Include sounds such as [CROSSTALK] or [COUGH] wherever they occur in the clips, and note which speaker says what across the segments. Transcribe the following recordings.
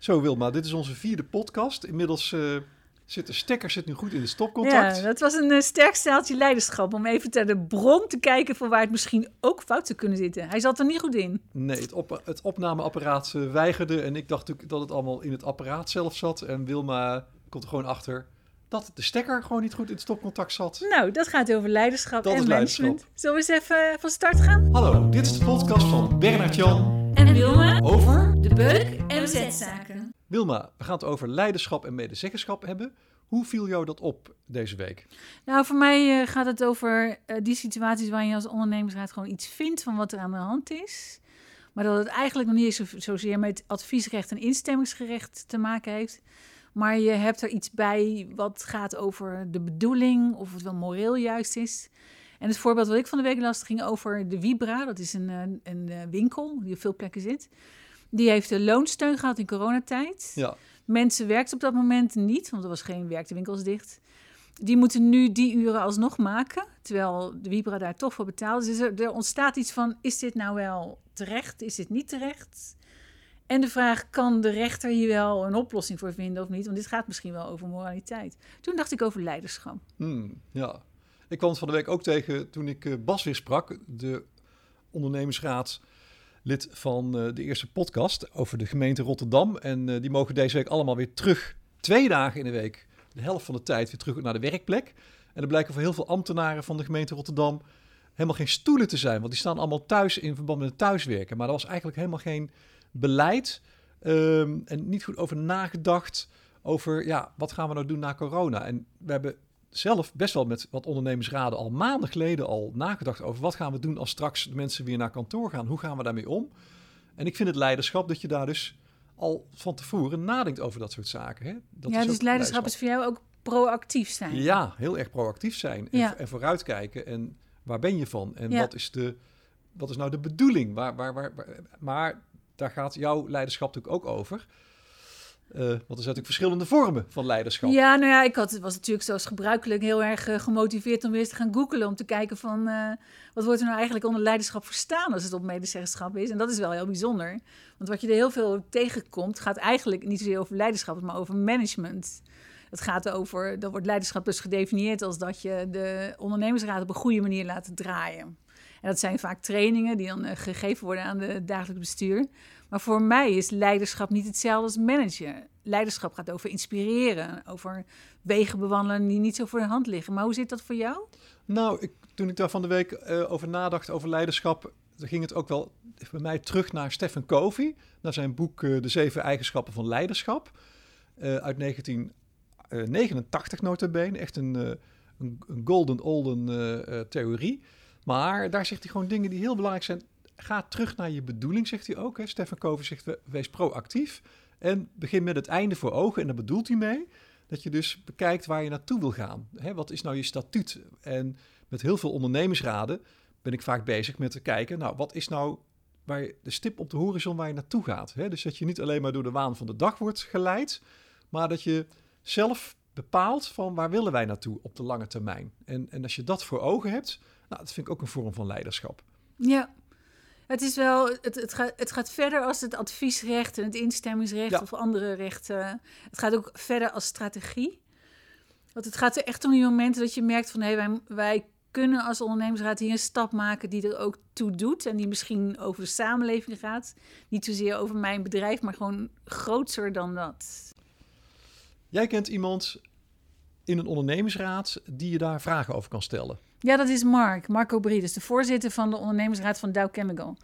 Speaker 1: Zo Wilma, dit is onze vierde podcast. Inmiddels uh, zit de stekker zit nu goed in de stopcontact.
Speaker 2: Ja, dat was een uh, sterk staaltje leiderschap om even naar de bron te kijken van waar het misschien ook fout zou kunnen zitten. Hij zat er niet goed in.
Speaker 1: Nee, het, op, het opnameapparaat uh, weigerde en ik dacht natuurlijk dat het allemaal in het apparaat zelf zat. En Wilma komt er gewoon achter dat de stekker gewoon niet goed in het stopcontact zat.
Speaker 2: Nou, dat gaat over leiderschap en management. Zullen we eens even van start gaan?
Speaker 1: Hallo, dit is de podcast van Bernard Jan
Speaker 2: en Wilma
Speaker 1: over
Speaker 2: de beuk- en zaken.
Speaker 1: Wilma, we gaan het over leiderschap en medezeggenschap hebben. Hoe viel jou dat op deze week?
Speaker 2: Nou, voor mij uh, gaat het over uh, die situaties waarin je als ondernemersraad gewoon iets vindt van wat er aan de hand is. Maar dat het eigenlijk nog niet eens zozeer met adviesrecht en instemmingsgerecht te maken heeft. Maar je hebt er iets bij wat gaat over de bedoeling, of het wel moreel juist is. En het voorbeeld wat ik van de week las ging over de Vibra. Dat is een, een, een winkel die op veel plekken zit. Die heeft de loonsteun gehad in coronatijd.
Speaker 1: Ja.
Speaker 2: Mensen werkten op dat moment niet, want er was geen werk, de winkels dicht. Die moeten nu die uren alsnog maken, terwijl de Vibra daar toch voor betaalt. Dus er, er ontstaat iets van, is dit nou wel terecht, is dit niet terecht? En de vraag, kan de rechter hier wel een oplossing voor vinden of niet? Want dit gaat misschien wel over moraliteit. Toen dacht ik over leiderschap.
Speaker 1: Hmm, ja, ik kwam het van de week ook tegen toen ik uh, Bas weer sprak, de ondernemingsraad lid van uh, de eerste podcast over de gemeente Rotterdam. En uh, die mogen deze week allemaal weer terug, twee dagen in de week, de helft van de tijd weer terug naar de werkplek. En er blijken voor heel veel ambtenaren van de gemeente Rotterdam helemaal geen stoelen te zijn, want die staan allemaal thuis in verband met het thuiswerken. Maar er was eigenlijk helemaal geen beleid um, en niet goed over nagedacht over, ja, wat gaan we nou doen na corona? En we hebben zelf best wel met wat ondernemersraden al maanden geleden al nagedacht over wat gaan we doen als straks de mensen weer naar kantoor gaan. Hoe gaan we daarmee om? En ik vind het leiderschap dat je daar dus al van tevoren nadenkt over dat soort zaken. Hè? Dat
Speaker 2: ja, dus leiderschap, leiderschap, is voor jou ook proactief zijn.
Speaker 1: Ja, heel erg proactief zijn en, ja. en vooruitkijken. En waar ben je van? En ja. wat, is de, wat is nou de bedoeling? Waar, waar, waar, waar, maar daar gaat jouw leiderschap natuurlijk ook over. Uh, want er zijn natuurlijk verschillende vormen van leiderschap.
Speaker 2: Ja, nou ja, ik had, was natuurlijk zoals gebruikelijk heel erg uh, gemotiveerd om weer te gaan googelen. Om te kijken van uh, wat wordt er nou eigenlijk onder leiderschap verstaan als het op medezeggenschap is. En dat is wel heel bijzonder. Want wat je er heel veel tegenkomt, gaat eigenlijk niet zozeer over leiderschap, maar over management. Het gaat over, dan wordt leiderschap dus gedefinieerd als dat je de ondernemersraad op een goede manier laat draaien. En dat zijn vaak trainingen die dan uh, gegeven worden aan de dagelijks bestuur. Maar voor mij is leiderschap niet hetzelfde als managen. Leiderschap gaat over inspireren, over wegen bewandelen die niet zo voor de hand liggen. Maar hoe zit dat voor jou?
Speaker 1: Nou, ik, toen ik daar van de week uh, over nadacht over leiderschap, ging het ook wel bij mij terug naar Stephen Covey, naar zijn boek uh, De Zeven Eigenschappen van Leiderschap uit 1989 notabene. Echt een, een golden olden theorie. Maar daar zegt hij gewoon dingen die heel belangrijk zijn. Ga terug naar je bedoeling, zegt hij ook. Stefan Kover zegt, wees proactief. En begin met het einde voor ogen. En daar bedoelt hij mee dat je dus bekijkt waar je naartoe wil gaan. Hè, wat is nou je statuut? En met heel veel ondernemersraden ben ik vaak bezig met te kijken... nou, wat is nou waar de stip op de horizon waar je naartoe gaat? Hè? Dus dat je niet alleen maar door de waan van de dag wordt geleid... maar dat je zelf bepaalt van waar willen wij naartoe op de lange termijn. En, en als je dat voor ogen hebt nou, dat vind ik ook een vorm van leiderschap.
Speaker 2: Ja, het is wel, het, het, gaat, het gaat verder als het adviesrecht en het instemmingsrecht of andere rechten. Het gaat ook verder als strategie. Want het gaat er echt om die momenten dat je merkt van hé, wij, wij kunnen als ondernemersraad hier een stap maken die er ook toe doet. En die misschien over de samenleving gaat. Niet zozeer over mijn bedrijf, maar gewoon groter dan dat.
Speaker 1: Jij kent iemand in een ondernemersraad die je daar vragen over kan stellen.
Speaker 2: Ja, dat is Mark, Marco Brides, de voorzitter van de ondernemersraad van Dow Chemical.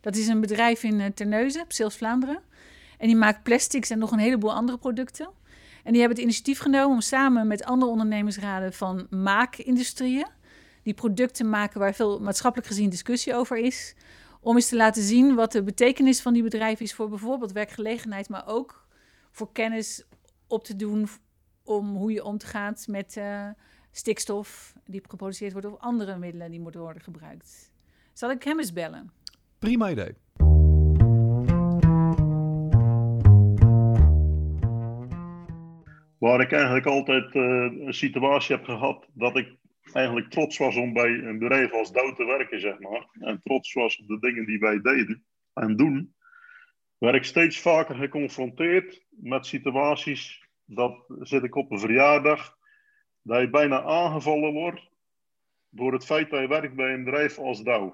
Speaker 2: Dat is een bedrijf in uh, Terneuzen, op Zeeuws-Vlaanderen. En die maakt plastics en nog een heleboel andere producten. En die hebben het initiatief genomen om samen met andere ondernemersraden van maakindustrieën, die producten maken waar veel maatschappelijk gezien discussie over is, om eens te laten zien wat de betekenis van die bedrijven is voor bijvoorbeeld werkgelegenheid, maar ook voor kennis op te doen om hoe je om te gaan met uh, stikstof die geproduceerd wordt of andere middelen die moeten worden gebruikt. Zal ik hem eens bellen?
Speaker 1: Prima idee.
Speaker 3: Waar ik eigenlijk altijd uh, een situatie heb gehad dat ik eigenlijk trots was om bij een bedrijf als Dow te werken, zeg maar. En trots was op de dingen die wij deden en doen. werd ik steeds vaker geconfronteerd met situaties dat zit ik op een verjaardag, dat je bijna aangevallen wordt door het feit dat je werkt bij een bedrijf als Dow.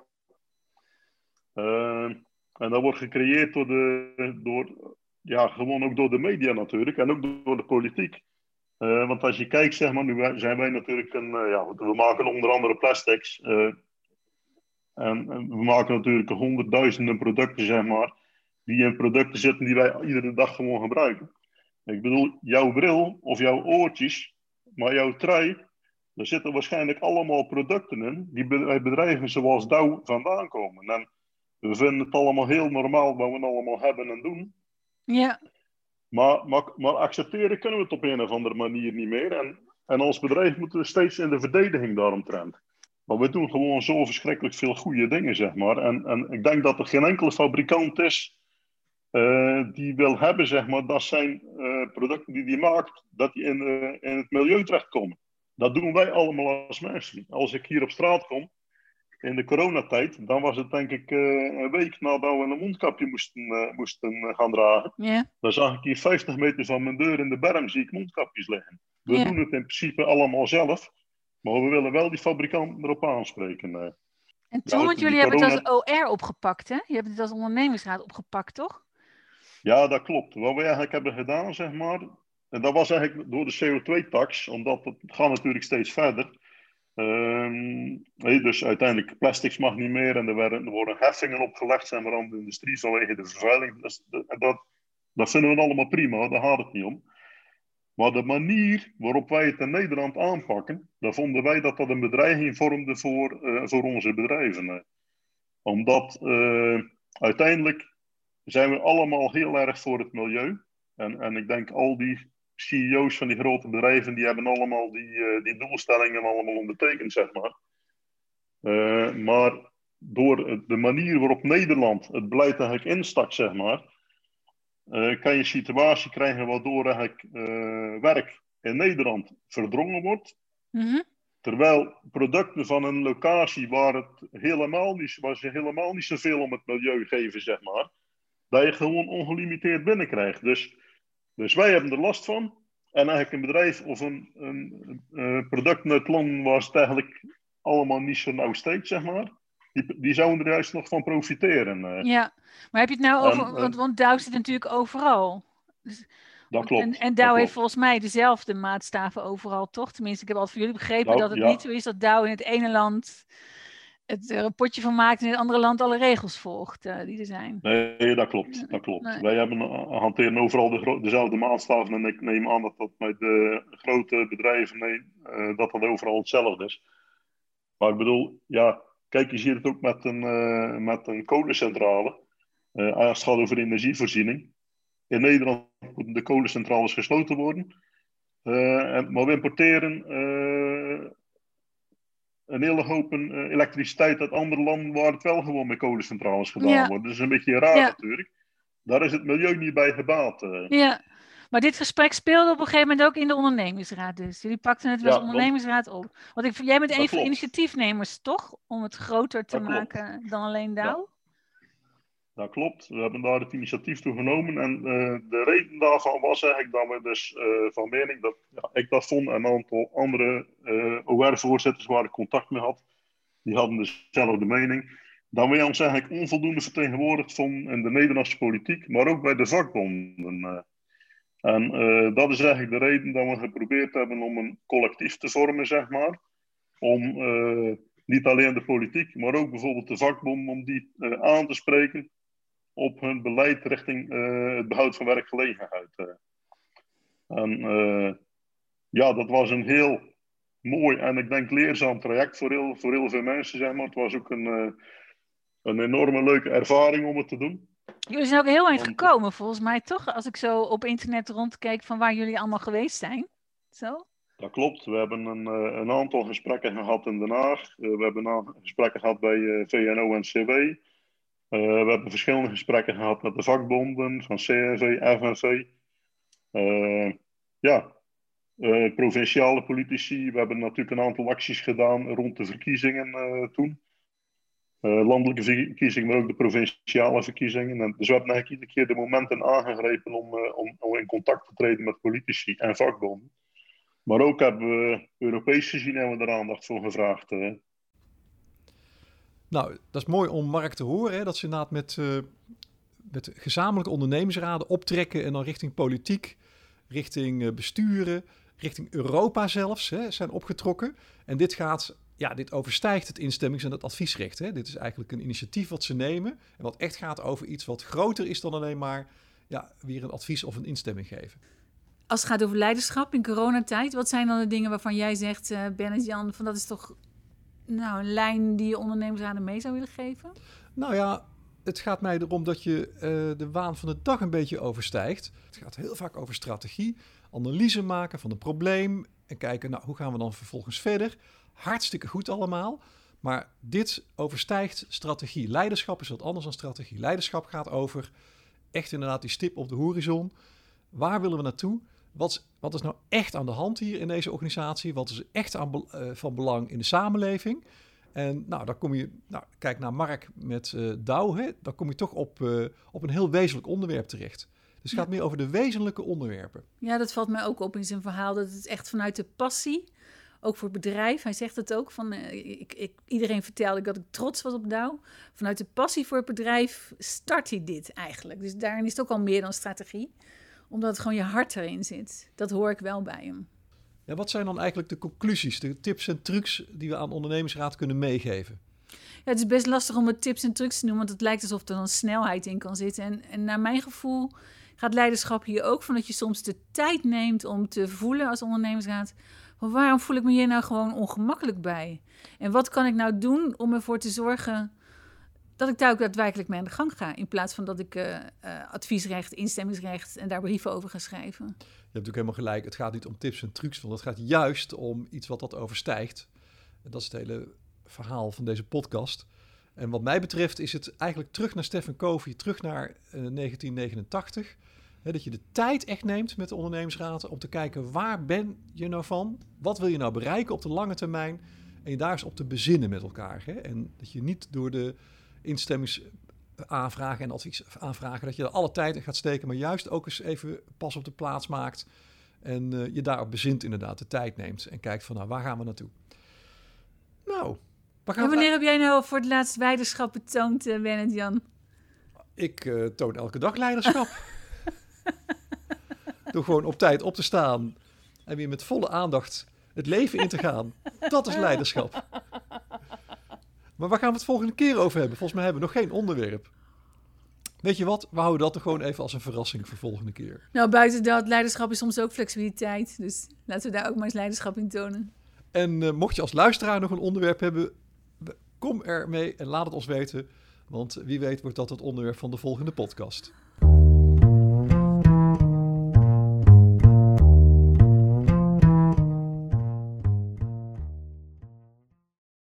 Speaker 3: Uh, en dat wordt gecreëerd door de, door, ja, gewoon ook door de media natuurlijk en ook door de politiek. Uh, want als je kijkt, zeg maar, nu zijn wij natuurlijk een, uh, ja, we maken onder andere plastics. En, en, we maken natuurlijk honderdduizenden producten, zeg maar, die in producten zitten die wij iedere dag gewoon gebruiken. Ik bedoel, jouw bril of jouw oortjes, maar jouw trui, daar zitten waarschijnlijk allemaal producten in die bij bedrijven zoals Dow vandaan komen. En we vinden het allemaal heel normaal wat we allemaal hebben en doen.
Speaker 2: Ja.
Speaker 3: Maar, maar, maar accepteren kunnen we het op een of andere manier niet meer. En, en als bedrijf moeten we steeds in de verdediging daaromtrent. Maar we doen gewoon zo verschrikkelijk veel goede dingen, zeg maar. En, en ik denk dat er geen enkele fabrikant is uh, die wil hebben, zeg maar, dat zijn uh, producten die hij maakt, dat die in, uh, in het milieu terechtkomen. Dat doen wij allemaal als mensen. Als ik hier op straat kom, in de coronatijd, dan was het denk ik een week nadat we een mondkapje moesten, moesten gaan dragen.
Speaker 2: Yeah.
Speaker 3: Dan zag ik hier 50 meter van mijn deur in de berm, zie ik mondkapjes liggen. We
Speaker 2: Yeah.
Speaker 3: doen het in principe allemaal zelf, maar we willen wel die fabrikant erop aanspreken.
Speaker 2: En toen, want
Speaker 3: die
Speaker 2: jullie hebben het als OR opgepakt, hè? Je hebt het als ondernemingsraad opgepakt, toch?
Speaker 3: Ja, dat klopt. Wat we eigenlijk hebben gedaan, zeg maar, en dat was eigenlijk door de CO2-tax, omdat het gaat natuurlijk steeds verder. Ehm, dus uiteindelijk plastics mag niet meer en er, werden, er worden heffingen opgelegd, zeg maar, aan de industrie vanwege de vervuiling. Dat, dat vinden we allemaal prima, daar gaat het niet om. Maar de manier waarop wij het in Nederland aanpakken, daar vonden wij dat dat een bedreiging vormde voor, eh, voor onze bedrijven. Omdat eh, uiteindelijk zijn we allemaal heel erg voor het milieu. En, en ik denk al die CEO's van die grote bedrijven, die hebben allemaal die, eh, die doelstellingen allemaal ondertekend, zeg maar. Eh, maar door de manier waarop Nederland het beleid eigenlijk instakt, zeg maar, eh, kan je een situatie krijgen waardoor eigenlijk werk in Nederland verdrongen wordt.
Speaker 2: Mhm.
Speaker 3: Terwijl producten van een locatie waar, het helemaal niet, waar ze helemaal niet zoveel om het milieu geven, zeg maar, dat je gewoon ongelimiteerd binnenkrijgt. Dus, dus wij hebben er last van. En eigenlijk een bedrijf of een, een, product uit Londen waar het eigenlijk allemaal niet zo nauw steekt, zeg maar. Die, die zouden er juist nog van profiteren. eh.
Speaker 2: Ja, maar heb je het nou over,
Speaker 3: En, eh,
Speaker 2: want, want Dow zit natuurlijk overal. Dus-
Speaker 3: dat klopt.
Speaker 2: En, en Dow heeft volgens mij dezelfde maatstaven overal, toch? Tenminste, ik heb altijd van jullie begrepen
Speaker 3: Nou,
Speaker 2: dat het
Speaker 3: ja.
Speaker 2: niet zo is dat Dow in het ene land het eh, rapportje van maakt en in het andere land alle regels volgt eh, die er zijn.
Speaker 3: Nee, dat klopt. Dat klopt.
Speaker 2: Nee.
Speaker 3: Wij hebben, eh, hanteren overal de dezelfde maatstaven. En ik neem aan dat dat met de grote bedrijven, nee, dat dat overal hetzelfde is. Maar ik bedoel, ja, kijk, je ziet het ook met een, eh, met een kolencentrale. Als het gaat over energievoorziening. In Nederland moeten de kolencentrales gesloten worden. En, maar we importeren een hele hoop eh, elektriciteit uit andere landen waar het wel gewoon met kolencentrales gedaan
Speaker 2: Ja.
Speaker 3: wordt. Dat is een beetje raar
Speaker 2: Ja.
Speaker 3: natuurlijk. Daar is het milieu niet bij gebaat. eh.
Speaker 2: Ja, maar dit gesprek speelde op een gegeven moment ook in de ondernemingsraad dus. Jullie pakten het als
Speaker 3: Ja, want-
Speaker 2: ondernemingsraad op. Want ik, jij bent een van de initiatiefnemers, toch? Om het groter te
Speaker 3: Dat klopt.
Speaker 2: maken dan alleen Dow?
Speaker 3: Dat klopt. We hebben daar het initiatief toe genomen. En eh, de reden daarvan was eigenlijk dat we dus eh, van mening dat ja, ik dat vond en een aantal andere eh OR-voorzitters waar ik contact mee had, die hadden dezelfde mening. Dat wij ons eigenlijk onvoldoende vertegenwoordigd vonden in de Nederlandse politiek, maar ook bij de vakbonden. En dat is eigenlijk de reden dat we geprobeerd hebben om een collectief te vormen, zeg maar. Om niet alleen de politiek, maar ook bijvoorbeeld de vakbonden, om die aan te spreken op hun beleid richting eh, het behoud van werkgelegenheid. eh. En eh, ja, dat was een heel mooi en ik denk leerzaam traject voor heel, voor heel veel mensen. Zeg maar. Het was ook een, een enorme leuke ervaring om het te doen.
Speaker 2: Jullie zijn ook heel eind gekomen, volgens mij, toch? Als ik zo op internet rondkijk van waar jullie allemaal geweest zijn. Zo?
Speaker 3: Dat klopt. We hebben een, een aantal gesprekken gehad in Den Haag. We hebben een aantal gesprekken gehad bij VNO en CW. Eh, we hebben verschillende gesprekken gehad met de vakbonden van CNV, FNV. Eh, ja, eh, provinciale politici. We hebben natuurlijk een aantal acties gedaan rond de verkiezingen toen. landelijke verkiezingen, maar ook de provinciale verkiezingen. En dus we hebben eigenlijk iedere keer de momenten aangegrepen om, om, om in contact te treden met politici en vakbonden. Maar ook hebben we Europees gezien hebben we er aandacht voor gevraagd.
Speaker 1: Nou, dat is mooi om Mark te horen, dat ze inderdaad met, uh, met gezamenlijke ondernemingsraden optrekken en dan richting politiek, richting uh, besturen, richting Europa zelfs hè, zijn opgetrokken. En dit gaat, ja, dit overstijgt het instemmings- en het adviesrecht. Hè. Dit is eigenlijk een initiatief wat ze nemen en wat echt gaat over iets wat groter is dan alleen maar ja, weer een advies of een instemming geven.
Speaker 2: Als het gaat over leiderschap in coronatijd, wat zijn dan de dingen waarvan jij zegt, uh, Bennett Jan, van dat is toch nou, een lijn die je ondernemersraden mee zou willen geven?
Speaker 1: Nou ja, het gaat mij erom dat je uh, de waan van de dag een beetje overstijgt. Het gaat heel vaak over strategie, analyse maken van een probleem en kijken, nou, hoe gaan we dan vervolgens verder? Hartstikke goed allemaal. Maar dit overstijgt strategie. Leiderschap is wat anders dan strategie. Leiderschap gaat over echt inderdaad die stip op de horizon. Waar willen we naartoe? Wat, wat is nou echt aan de hand hier in deze organisatie? Wat is echt aan, uh, van belang in de samenleving? En nou, dan kom je, nou, kijk naar Mark met uh, Douw, hè, dan kom je toch op, uh, op een heel wezenlijk onderwerp terecht. Dus het gaat meer over de wezenlijke onderwerpen.
Speaker 2: Ja, dat valt mij ook op in zijn verhaal. Dat het echt vanuit de passie, ook voor het bedrijf. Hij zegt het ook, van, uh, ik, ik, iedereen vertelde ik dat ik trots was op Douw. Vanuit de passie voor het bedrijf start hij dit eigenlijk. Dus daarin is het ook al meer dan strategie omdat het gewoon je hart erin zit. Dat hoor ik wel bij hem.
Speaker 1: Ja, wat zijn dan eigenlijk de conclusies, de tips en trucs die we aan ondernemingsraad kunnen meegeven?
Speaker 2: Ja, het is best lastig om het tips en trucs te noemen, want het lijkt alsof er dan snelheid in kan zitten. En, en naar mijn gevoel gaat leiderschap hier ook van dat je soms de tijd neemt om te voelen als ondernemingsraad. Maar waarom voel ik me hier nou gewoon ongemakkelijk bij? En wat kan ik nou doen om ervoor te zorgen dat ik daar ook daadwerkelijk mee aan de gang ga. In plaats van dat ik uh, uh, adviesrecht, instemmingsrecht en daar brieven over ga schrijven. Je
Speaker 1: hebt natuurlijk helemaal gelijk. Het gaat niet om tips en trucs, want het gaat juist om iets wat dat overstijgt. Dat is het hele verhaal van deze podcast. En wat mij betreft is het eigenlijk terug naar Stephen Covey, terug naar uh, 1989. Hè, dat je de tijd echt neemt met de ondernemingsraad om te kijken waar ben je nou van? Wat wil je nou bereiken op de lange termijn? En je daar eens op te bezinnen met elkaar. Hè? En dat je niet door de instemmingsaanvragen en adviesaanvragen, dat je er alle tijd in gaat steken, maar juist ook eens even pas op de plaats maakt en uh, je daarop bezint inderdaad, de tijd neemt en kijkt van nou, waar gaan we naartoe? Nou,
Speaker 2: waar gaan en wanneer heb jij nou voor het laatst leiderschap betoond, uh, Bennett Jan?
Speaker 1: Ik uh, toon elke dag leiderschap. [LAUGHS] Door gewoon op tijd op te staan en weer met volle aandacht het leven in te gaan. Dat is leiderschap. Maar waar gaan we het volgende keer over hebben? Volgens mij hebben we nog geen onderwerp. Weet je wat? We houden dat er gewoon even als een verrassing voor volgende keer.
Speaker 2: Nou, buiten dat, leiderschap is soms ook flexibiliteit. Dus laten we daar ook maar eens leiderschap in tonen.
Speaker 1: En uh, mocht je als luisteraar nog een onderwerp hebben, kom ermee en laat het ons weten. Want wie weet wordt dat het onderwerp van de volgende podcast.